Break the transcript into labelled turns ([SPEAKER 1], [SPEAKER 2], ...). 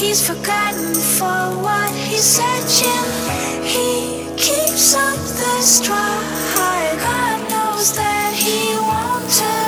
[SPEAKER 1] He's forgotten for what he's searching. He keeps up the stride. God knows that he won't turn.